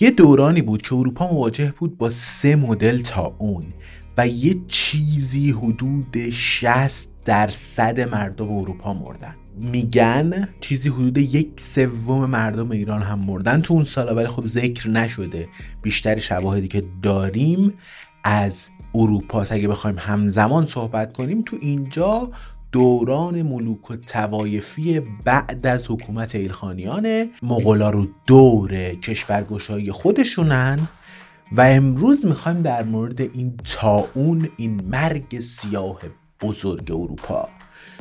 یه دورانی بود که اروپا مواجه بود با سه مدل تا اون و یه چیزی حدود 60 درصد مردم اروپا مردن. میگن چیزی حدود یک سوم مردم ایران هم مردن تو اون سالا ولی خب ذکر نشده. بیشتری شواهدی که داریم از اروپا اگه بخوایم همزمان صحبت کنیم تو اینجا دوران ملوک الطوایفی بعد از حکومت ایلخانیان مغولا رو دور کشورگشایی خودشونن و امروز می‌خوایم در مورد این طاعون این مرگ سیاه بزرگ اروپا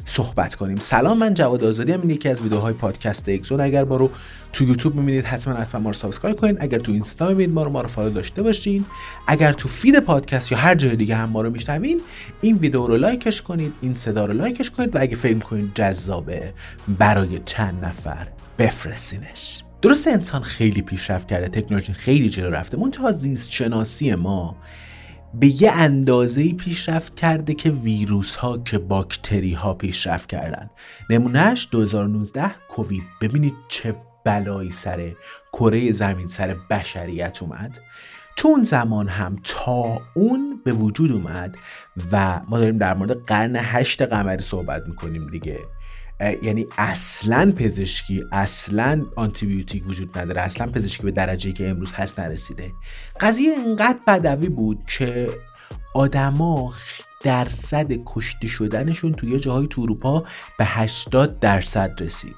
صحبت کنیم. سلام من جواد آزادی این یکی از ویدیوهای پادکست اکزون اگر ما رو تو یوتیوب می‌بینید حتما حتما ما رو subscribe کنید اگر تو اینستا می‌بینید ما رو ما رو follow داشته باشین. اگر تو feed پادکست یا هر جای دیگه هم ما رو میشنوین این ویدیو رو لایکش کنید این صدا رو لایکش کنید و اگه فکر کنید جذابه برای چند نفر بفرستینش. درست انسان خیلی پیشرفت کرده تکنولوژی خیلی جلو رفته. منتها زیست شناسی ما به یه اندازه پیشرفت کرده که ویروس ها که باکتری ها پیشرفت کردن. نمونهش 2019 کووید. ببینید چه بلایی سر کره زمین سر بشریت اومد. تو اون زمان هم تا اون به وجود اومد. و ما داریم در مورد قرن هشت قمری صحبت می‌کنیم دیگه. یعنی اصلا پزشکی اصلا آنتیبیوتیک وجود نداره اصلا پزشکی به درجه که امروز هست نرسیده. قضیه اینقدر بدوی بود که آدما درصد کشته شدنشون توی جاهای تو اروپا به 80 درصد رسید.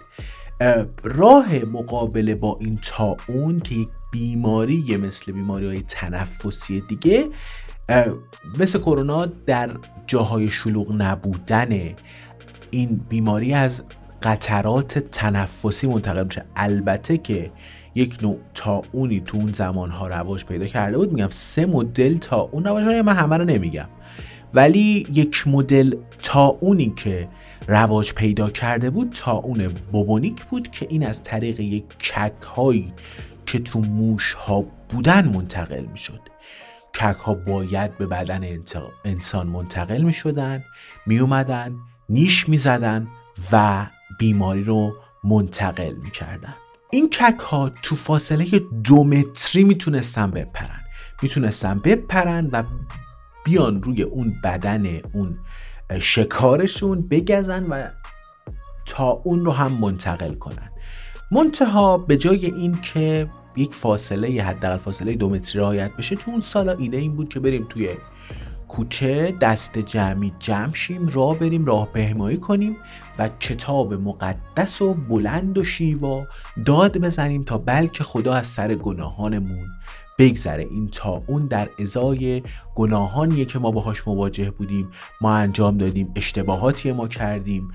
راه مقابله با این اون که یک بیماری مثل بیماری های تنفسی دیگه مثل کرونا در جاهای شلوغ نبودنه. این بیماری از قطرات تنفسی منتقل میشه. البته که یک نوع اونی تو اون زمان ها رواج پیدا کرده بود. میگم سه مدل اون رواج پیدا من همه رو نمیگم. ولی یک مدل اونی که رواج پیدا کرده بود اون بوبونیک بود که این از طریق یک کک هایی که تو موش ها بودن منتقل می‌شد. کک ها باید به بدن انسان منتقل می شدن می اومدن نیش می‌زدن و بیماری رو منتقل می‌کردن. این کک ها تو فاصله دو متری می‌تونستن بپرن. می‌تونستن بپرن و بیان روی اون بدن اون شکارشون بگزن و تا اون رو هم منتقل کنن. منتها به جای این که یک فاصله حداقل فاصله دو متری رعایت بشه تو اون سالا ایده این بود که بریم توی کوچه دست جمعی جمع شیم راه بریم راه پهمایی کنیم و کتاب مقدس و بلند و شیوا داد بزنیم تا بلکه خدا از سر گناهانمون بگذره. این تا اون در ازای گناهانیه که ما باهاش مواجه بودیم. ما انجام دادیم اشتباهاتی ما کردیم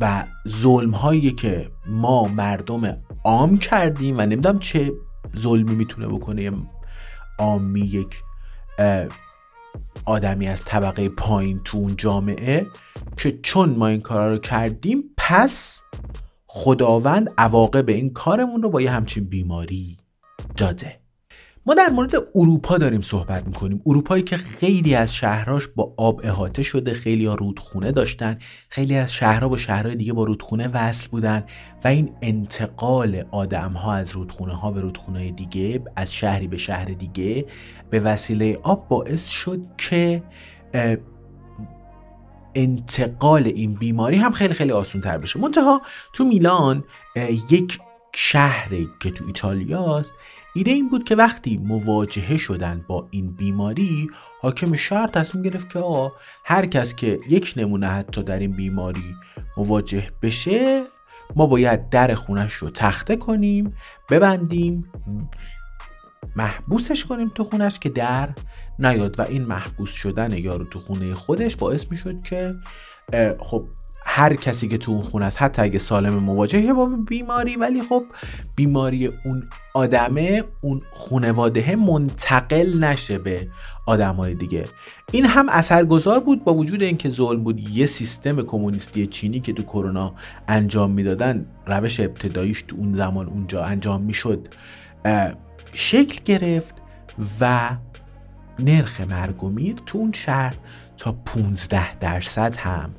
و ظلم هایی که ما مردم عام کردیم و نمی‌دونم چه ظلمی می‌تونه بکنه. عامی یک آدمی از طبقه پایین تو اون جامعه که چون ما این کارا رو کردیم پس خداوند عواقب این کارمون رو با یه همچین بیماری داده. ما در مورد اروپا داریم صحبت می‌کنیم. اروپایی که خیلی از شهرهاش با آب احاطه شده خیلی ها رودخونه داشتن خیلی از شهرها با شهرهای دیگه با رودخونه وصل بودن و این انتقال آدم ها از رودخونه ها به رودخونه دیگه از شهری به شهر دیگه به وسیله آب باعث شد که انتقال این بیماری هم خیلی خیلی آسون تر بشه. منتها تو میلان یک شهری که تو ایتالیاست ایده این بود که وقتی مواجهه شدن با این بیماری حاکم شهر تصمیم گرفت که آقا هر کس که یک نمونه حتی در این بیماری مواجه بشه ما باید در خونش رو تخته کنیم ببندیم محبوسش کنیم تو خونش که در نیاد. و این محبوس شدن یارو تو خونه خودش باعث می‌شد که خب هر کسی که تو اون خونه است حتی اگه سالم مواجهه با بیماری ولی خب بیماری اون آدمه اون خونواده منتقل نشه به آدمای دیگه. این هم اثرگذار بود با وجود اینکه ظلم بود یه سیستم کمونیستی چینی که تو کرونا انجام می‌دادن روش ابتداییش تو اون زمان اونجا انجام می‌شد. شکل گرفت و نرخ مرگ و میر تو اون شهر تا 15 درصد هم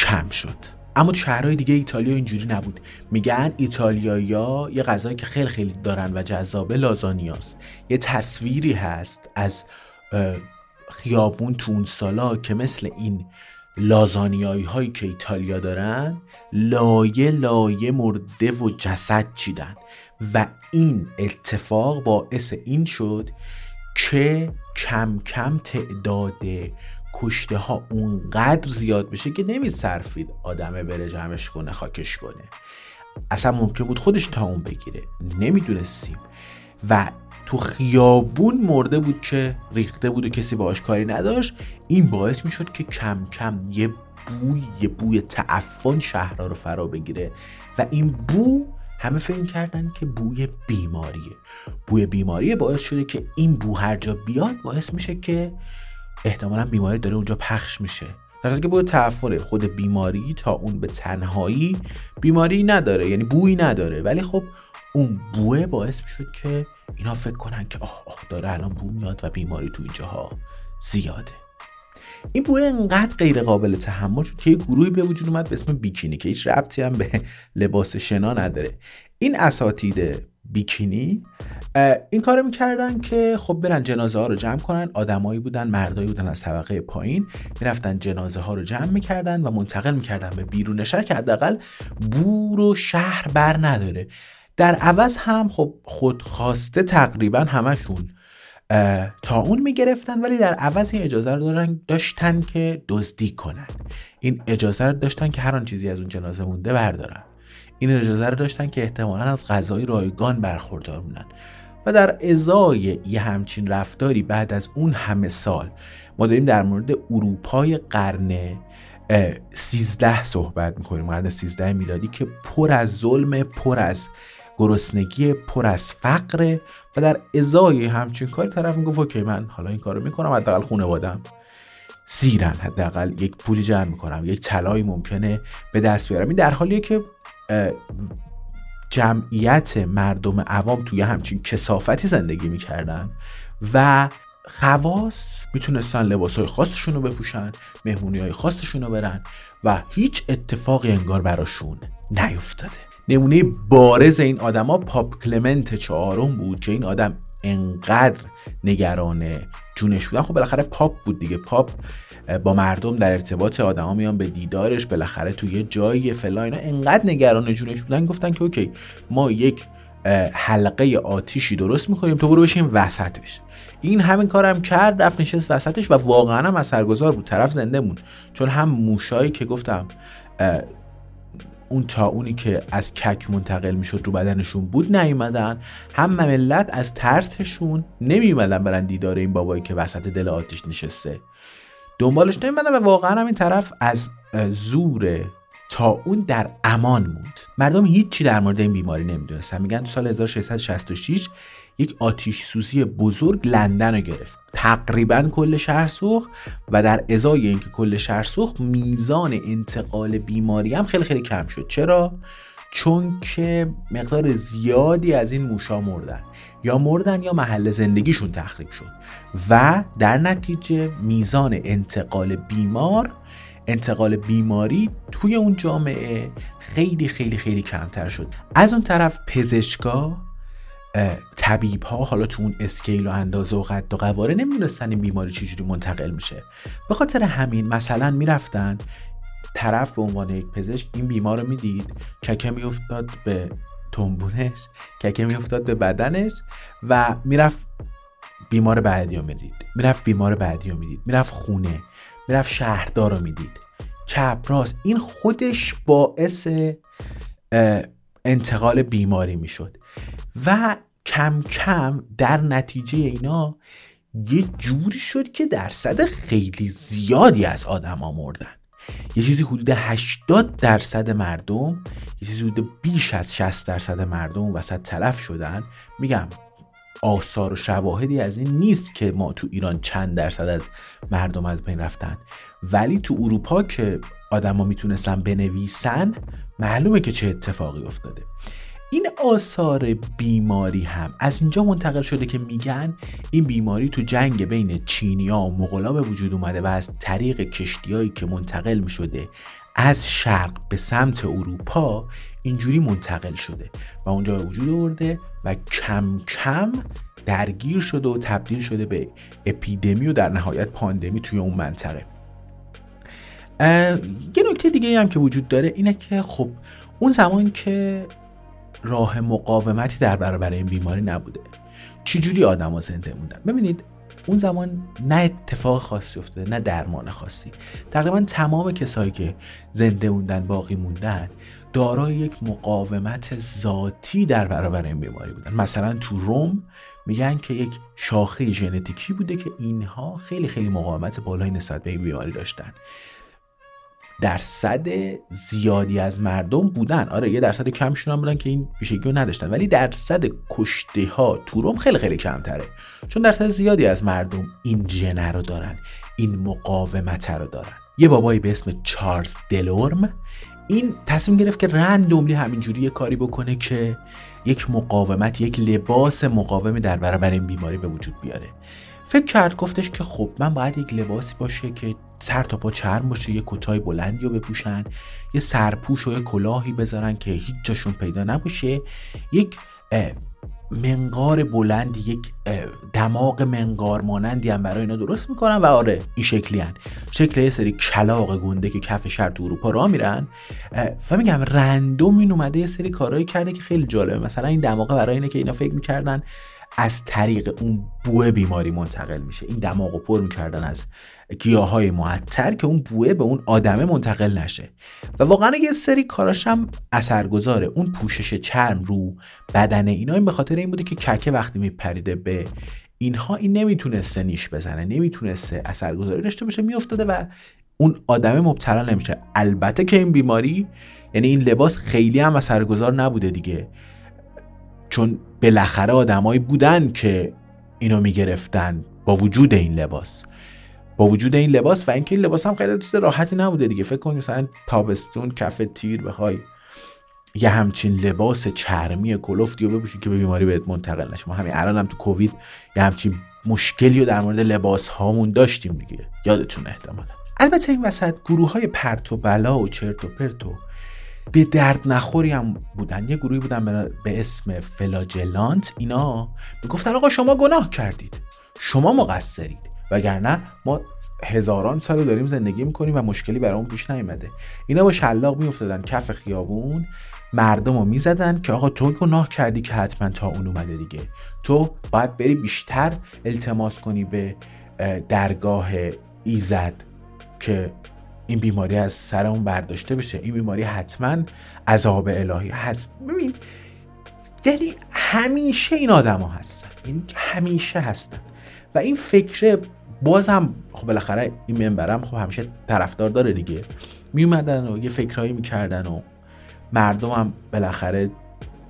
کم شد. اما تو شهرهای دیگه ایتالیا اینجوری نبود. میگن ایتالیایی یه غذایی که خیلی خیلی دارن و جذابه لازانیاست. یه تصویری هست از خیابون تو اون سالا که مثل این لازانیایی هایی که ایتالیا دارن لایه لایه مرده و جسد چیدن. و این اتفاق باعث این شد که کم کم تعداد کشته ها اونقدر زیاد بشه که نمیصرفید آدمه بره جمعش کنه خاکش کنه. اصلا ممکن بود خودش تا اون بگیره. نمی‌دونستیم. و تو خیابون مرده بود که ریخته بود و کسی باهاش کاری نداشت. این باعث می‌شد که کم کم یه بوی یه بوی تعفن شهرها رو فرا بگیره. و این بو همه فکر کردن که بوی بیماریه. بوی بیماریه باعث شده که این بو هر جا بیاد باعث میشه که احتمالا بیماری داره اونجا پخش میشه. در که بوی تعفنه خود بیماری تا اون به تنهایی بیماری نداره یعنی بویی نداره. ولی خب اون بوه باعث می‌شد که اینا فکر کنن که آه, آه داره الان بو میاد و بیماری تو اینجاها زیاده. این بوه انقدر غیر قابل تحمل شد که یه گروهی به وجود اومد به اسم بیکینی که هیچ ربطی هم به لباس شنا نداره. این اساتید بیکینی. این کارو می‌کردن که خب برن جنازه ها رو جمع کنن. آدمایی بودن مردایی بودن از طبقه پایین. می‌رفتن جنازه ها رو جمع می‌کردن و منتقل می‌کردن به بیرون. شهر که حداقل بور و شهر بر نداره. در عوض هم خب خودخواسته تقریبا همشون تا اون می‌گرفتن. ولی در عوض این اجازه رو دارن داشتن که دزدی کنن. این اجازه رو داشتن که هر آن چیزی از اون جنازه مونده بردارن. این اجازه رو داشتن که احتمالا از غذای رایگان برخوردار مونن و در ازای یه همچین رفتاری بعد از اون همه سال ما داریم در مورد اروپای قرن سیزده صحبت می‌کنیم. قرن سیزده میلادی که پر از ظلم پر از گرسنگی پر از فقر و در ازای همچین کاری طرف می‌گفت اوکی من حالا این کارو می‌کنم حداقل خانوادم سیرن حداقل. یک پولی جمع می‌کنم. یک طلایی ممکنه به دست بیارم. این در حالیه که جمعیت مردم عوام توی همچین کسافتی زندگی می‌کردن و خواص می‌تونستن لباس های خاصشون رو بپوشن مهمونی های خاصشون رو برن و هیچ اتفاقی انگار براشون نیفتاده. نمونه بارز این آدما پاپ کلمنت چهارم بود که این آدم انقدر نگران جونش بودن خب بالاخره پاپ بود دیگه. پاپ با مردم در ارتباط آدما میان به دیدارش بالاخره تو یه جایی فلان اینا انقدر نگران جونش بودن گفتن که okay ما یک حلقه آتیشی درست می‌کنیم تو برو بشین وسطش. این همین کارم کرد رفت نشست وسطش و واقعا هم اثرگذار بود. طرف زنده مون چون هم موشایی که گفتم اون تا اونی که از کک منتقل می‌شد رو بدنشون بود نیومدن. هم ملت از ترسشون نمیومدن برن دیدار این بابایی که وسط دل آتیش نشسته. دنبالش نمیمدن و واقعا هم این طرف از زور تا اون در امان موند. مردم هیچی در مورد این بیماری نمی‌دونستن. میگن تو سال 1666 یک آتیش سوزی بزرگ لندن رو گرفت. تقریبا کل شهر سوخت و در ازای اینکه کل شهر سوخت میزان انتقال بیماری هم خیلی خیلی کم شد. چرا؟ چون که مقدار زیادی از این موشا مردن. یا مردن یا محل زندگیشون تخریب شد. و در نتیجه میزان انتقال بیمار انتقال بیماری توی اون جامعه خیلی خیلی خیلی کمتر شد. از اون طرف پزشکا طبیب ها حالا تو اون اسکیل و اندازه و قد و قواره نمی‌دونستن این بیماری چجوری منتقل میشه. به خاطر همین مثلا می‌رفتن طرف به عنوان یک پزشک این بیمار رو می‌دید چکه میافتاد به تنبونش ککه میافتاد به بدنش و می‌رفت بیمار بعدی رو می‌دید. می‌رفت بیمار بعدی رو می‌دید. می‌رفت خونه. می‌رفت شهردار رو می‌دید. چپ راست. این خودش باعث انتقال بیماری می‌شد. و کم کم در نتیجه اینا یه جوری شد که درصد خیلی زیادی از آدما مردن یه چیزی حدود 80 درصد مردم یه چیزی حدود بیش از 60 درصد مردم وسط تلف شدن. میگم آثار و شواهدی از این نیست که ما تو ایران چند درصد از مردم از بین رفتن. ولی تو اروپا که آدما می‌تونستن بنویسن معلومه که چه اتفاقی افتاده. این آثار بیماری هم از اینجا منتقل شده که میگن این بیماری تو جنگ بین چینیا و مغلا به وجود اومده و از طریق کشتیایی که منتقل می‌شده از شرق به سمت اروپا اینجوری منتقل شده و اونجا به وجود آورده و کم کم درگیر شده و تبدیل شده به اپیدمی و در نهایت پاندمی توی اون منطقه. یه نکته دیگه هم که وجود داره اینه که خب اون زمان که راه مقاومتی در برابر این بیماری نبوده چجوری آدم زنده موندن؟ ببینید اون زمان نه اتفاق خاصی افتاده نه درمان خاصی. تقریبا تمام کسایی که زنده موندن باقی موندن دارای یک مقاومت ذاتی در برابر این بیماری بودن. مثلا تو روم میگن که یک شاخه ژنتیکی بوده که اینها خیلی خیلی مقاومت بالایی نسبت به این بیماری داشتن. درصد زیادی از مردم بودن. آره یه درصد کمشون هم بودن که این ویژگی رو نداشتن. ولی درصد کشته ها تو روم خیلی خیلی کمتره. چون درصد زیادی از مردم این جنه رو دارن این مقاومت رو دارن. یه بابایی به اسم چارلز دلورم این تصمیم گرفت که رندوملی همینجوری یه کاری بکنه که یک مقاومت یک لباس مقاومی در برابر این بیماری به وجود بیاره. فکر کرد گفتش که خب من باید یک لباسی باشه که سر تا پا چرم باشه یه کتای بلندی رو بپوشن یه سرپوش و یه کلاهی بذارن که هیچ جاشون پیدا نباشه. یک منقار بلندی یک دماغ منقار مانندی هم برای اینا درست می‌کنن و آره این شکلی هن. شکل یه سری کلاق گنده که کف شهر تو اروپا را میرن. و میگم رندوم این اومده یه سری کارهایی کرده که خیلی جالبه. مثلا این دماغه برای اینه که اینا فکر می‌کردن از طریق اون بوه بیماری منتقل میشه. این دماغ پر می‌کردن از گیاه های معطر که اون بوه به اون آدمه منتقل نشه. و واقعا یه سری کاراش هم اثرگذاره. اون پوشش چرم رو بدن اینا این به خاطر این بوده که ککه وقتی میپریده به اینها این نمی‌تونسته نیش بزنه نمی‌تونسته اثرگذاری داشته باشه میافتاده و اون آدمه مبتلا نمیشه. البته که این بیماری یعنی این لباس خیلی هم اثرگذار نبوده دیگه. چون بالاخره آدمایی بودن که اینو می‌گرفتن با وجود این لباس. با وجود این لباس و اینکه این لباس هم خیلی چیز راحتی نبوده دیگه. فکر کن مثلا تابستون کف تیر بخوای یه همچین لباس چرمی کلفتی رو بپوشی که به بیماری بهت منتقل نشه. ما همین الان هم تو کووید یه همچین مشکلی رو در مورد لباس هامون داشتیم دیگه. یادتون احتمالا. البته این وسط گروه های پرت و بلا و چرت و پرت به درد نخوری هم بودن. یه گروهی بودن به اسم فلاجلانت. اینا می‌گفتن آقا شما گناه کردید. شما مقصرید. وگرنه ما هزاران سال داریم زندگی می‌کنیم و مشکلی برامون پیش نیومده. اینا با شلاق میافتادن کف خیابون. مردم رو می‌زدن که آقا تو گناه کردی که حتما تا اون اومده دیگه. تو باید بری بیشتر التماس کنی به درگاه ایزد که این بیماری از سر اون برداشته بشه. این بیماری حتما عذاب الهی. حتما ببین یعنی همیشه این آدما هستن. یعنی همیشه هستن. و این فکر بازم خب بالاخره این منبرم خب همیشه طرفدار داره دیگه. میومدن و یه فکرهایی می‌کردن و مردم هم بالاخره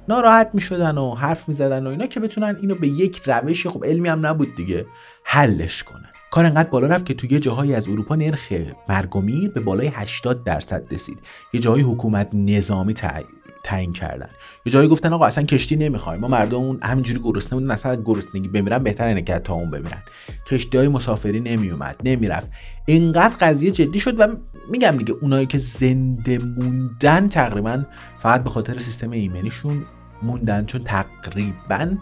ناراحت می‌شدن و حرف می‌زدن و اینا که بتونن اینو به یک روش خب علمی هم نبود دیگه. حلش کنن. کار انقدر بالا رفت که توی جاهایی از اروپا نرخ مرگ به بالای 80 درصد رسید. یه جایی حکومت نظامی تعیین کردن. یه جایی گفتن آقا اصلا کشتی نمی‌خوایم. ما مردم همینجوری گرسنه بودن اصلا گرسنگی بمیرن بهتر اینه که تا اون بمیرن. کشتی های مسافری نمیومد نمی‌رفت. اینقدر قضیه جدی شد و میگم دیگه اونایی که زنده موندن تقریبا فقط به خاطر سیستم ایمنیشون موندن چون تقریبا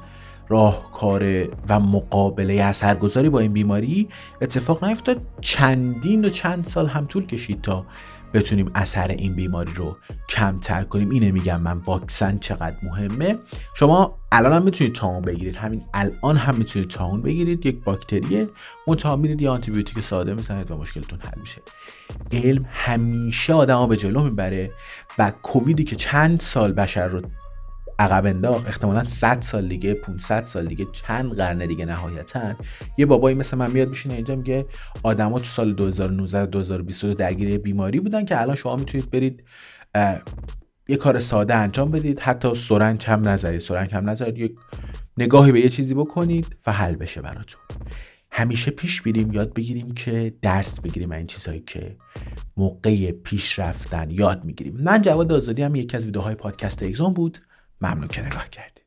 راهکار و مقابله اثرگذاری با این بیماری اتفاق نیفتاد. چندین و چند سال هم طول کشید تا بتونیم اثر این بیماری رو کمتر کنیم. اینه میگم من. واکسن چقدر مهمه؟ شما الان هم می‌تونید تاون بگیرید. همین الان هم می‌تونید تاون بگیرید. یک باکتریه منتها میرید یه آنتیبیوتیک ساده می‌زنید و مشکلتون حل میشه. علم همیشه آدم به جلو می‌بره و کوویدی که چند سال بشر رو عقب انداخت. احتمالا 100 سال دیگه 500 سال دیگه چند قرن دیگه نهایتا یه بابایی مثل من میاد میشینه اینجا میگه آدما تو سال 2019 2022 درگیر بیماری بودن که الان شما می‌تونید برید یه کار ساده انجام بدید. حتی سرنگ هم نذارید. سرنگ هم نذارید. یک نگاهی به یه چیزی بکنید و حل بشه براتون. همیشه پیش بیریم یاد بگیریم که درس بگیریم این چیزهایی که موقع پیش رفتن یاد می‌گیریم. من جواد آزادی هم یکی از ویدیوهای پادکست اگزام بود. ممنون که نگاه کردید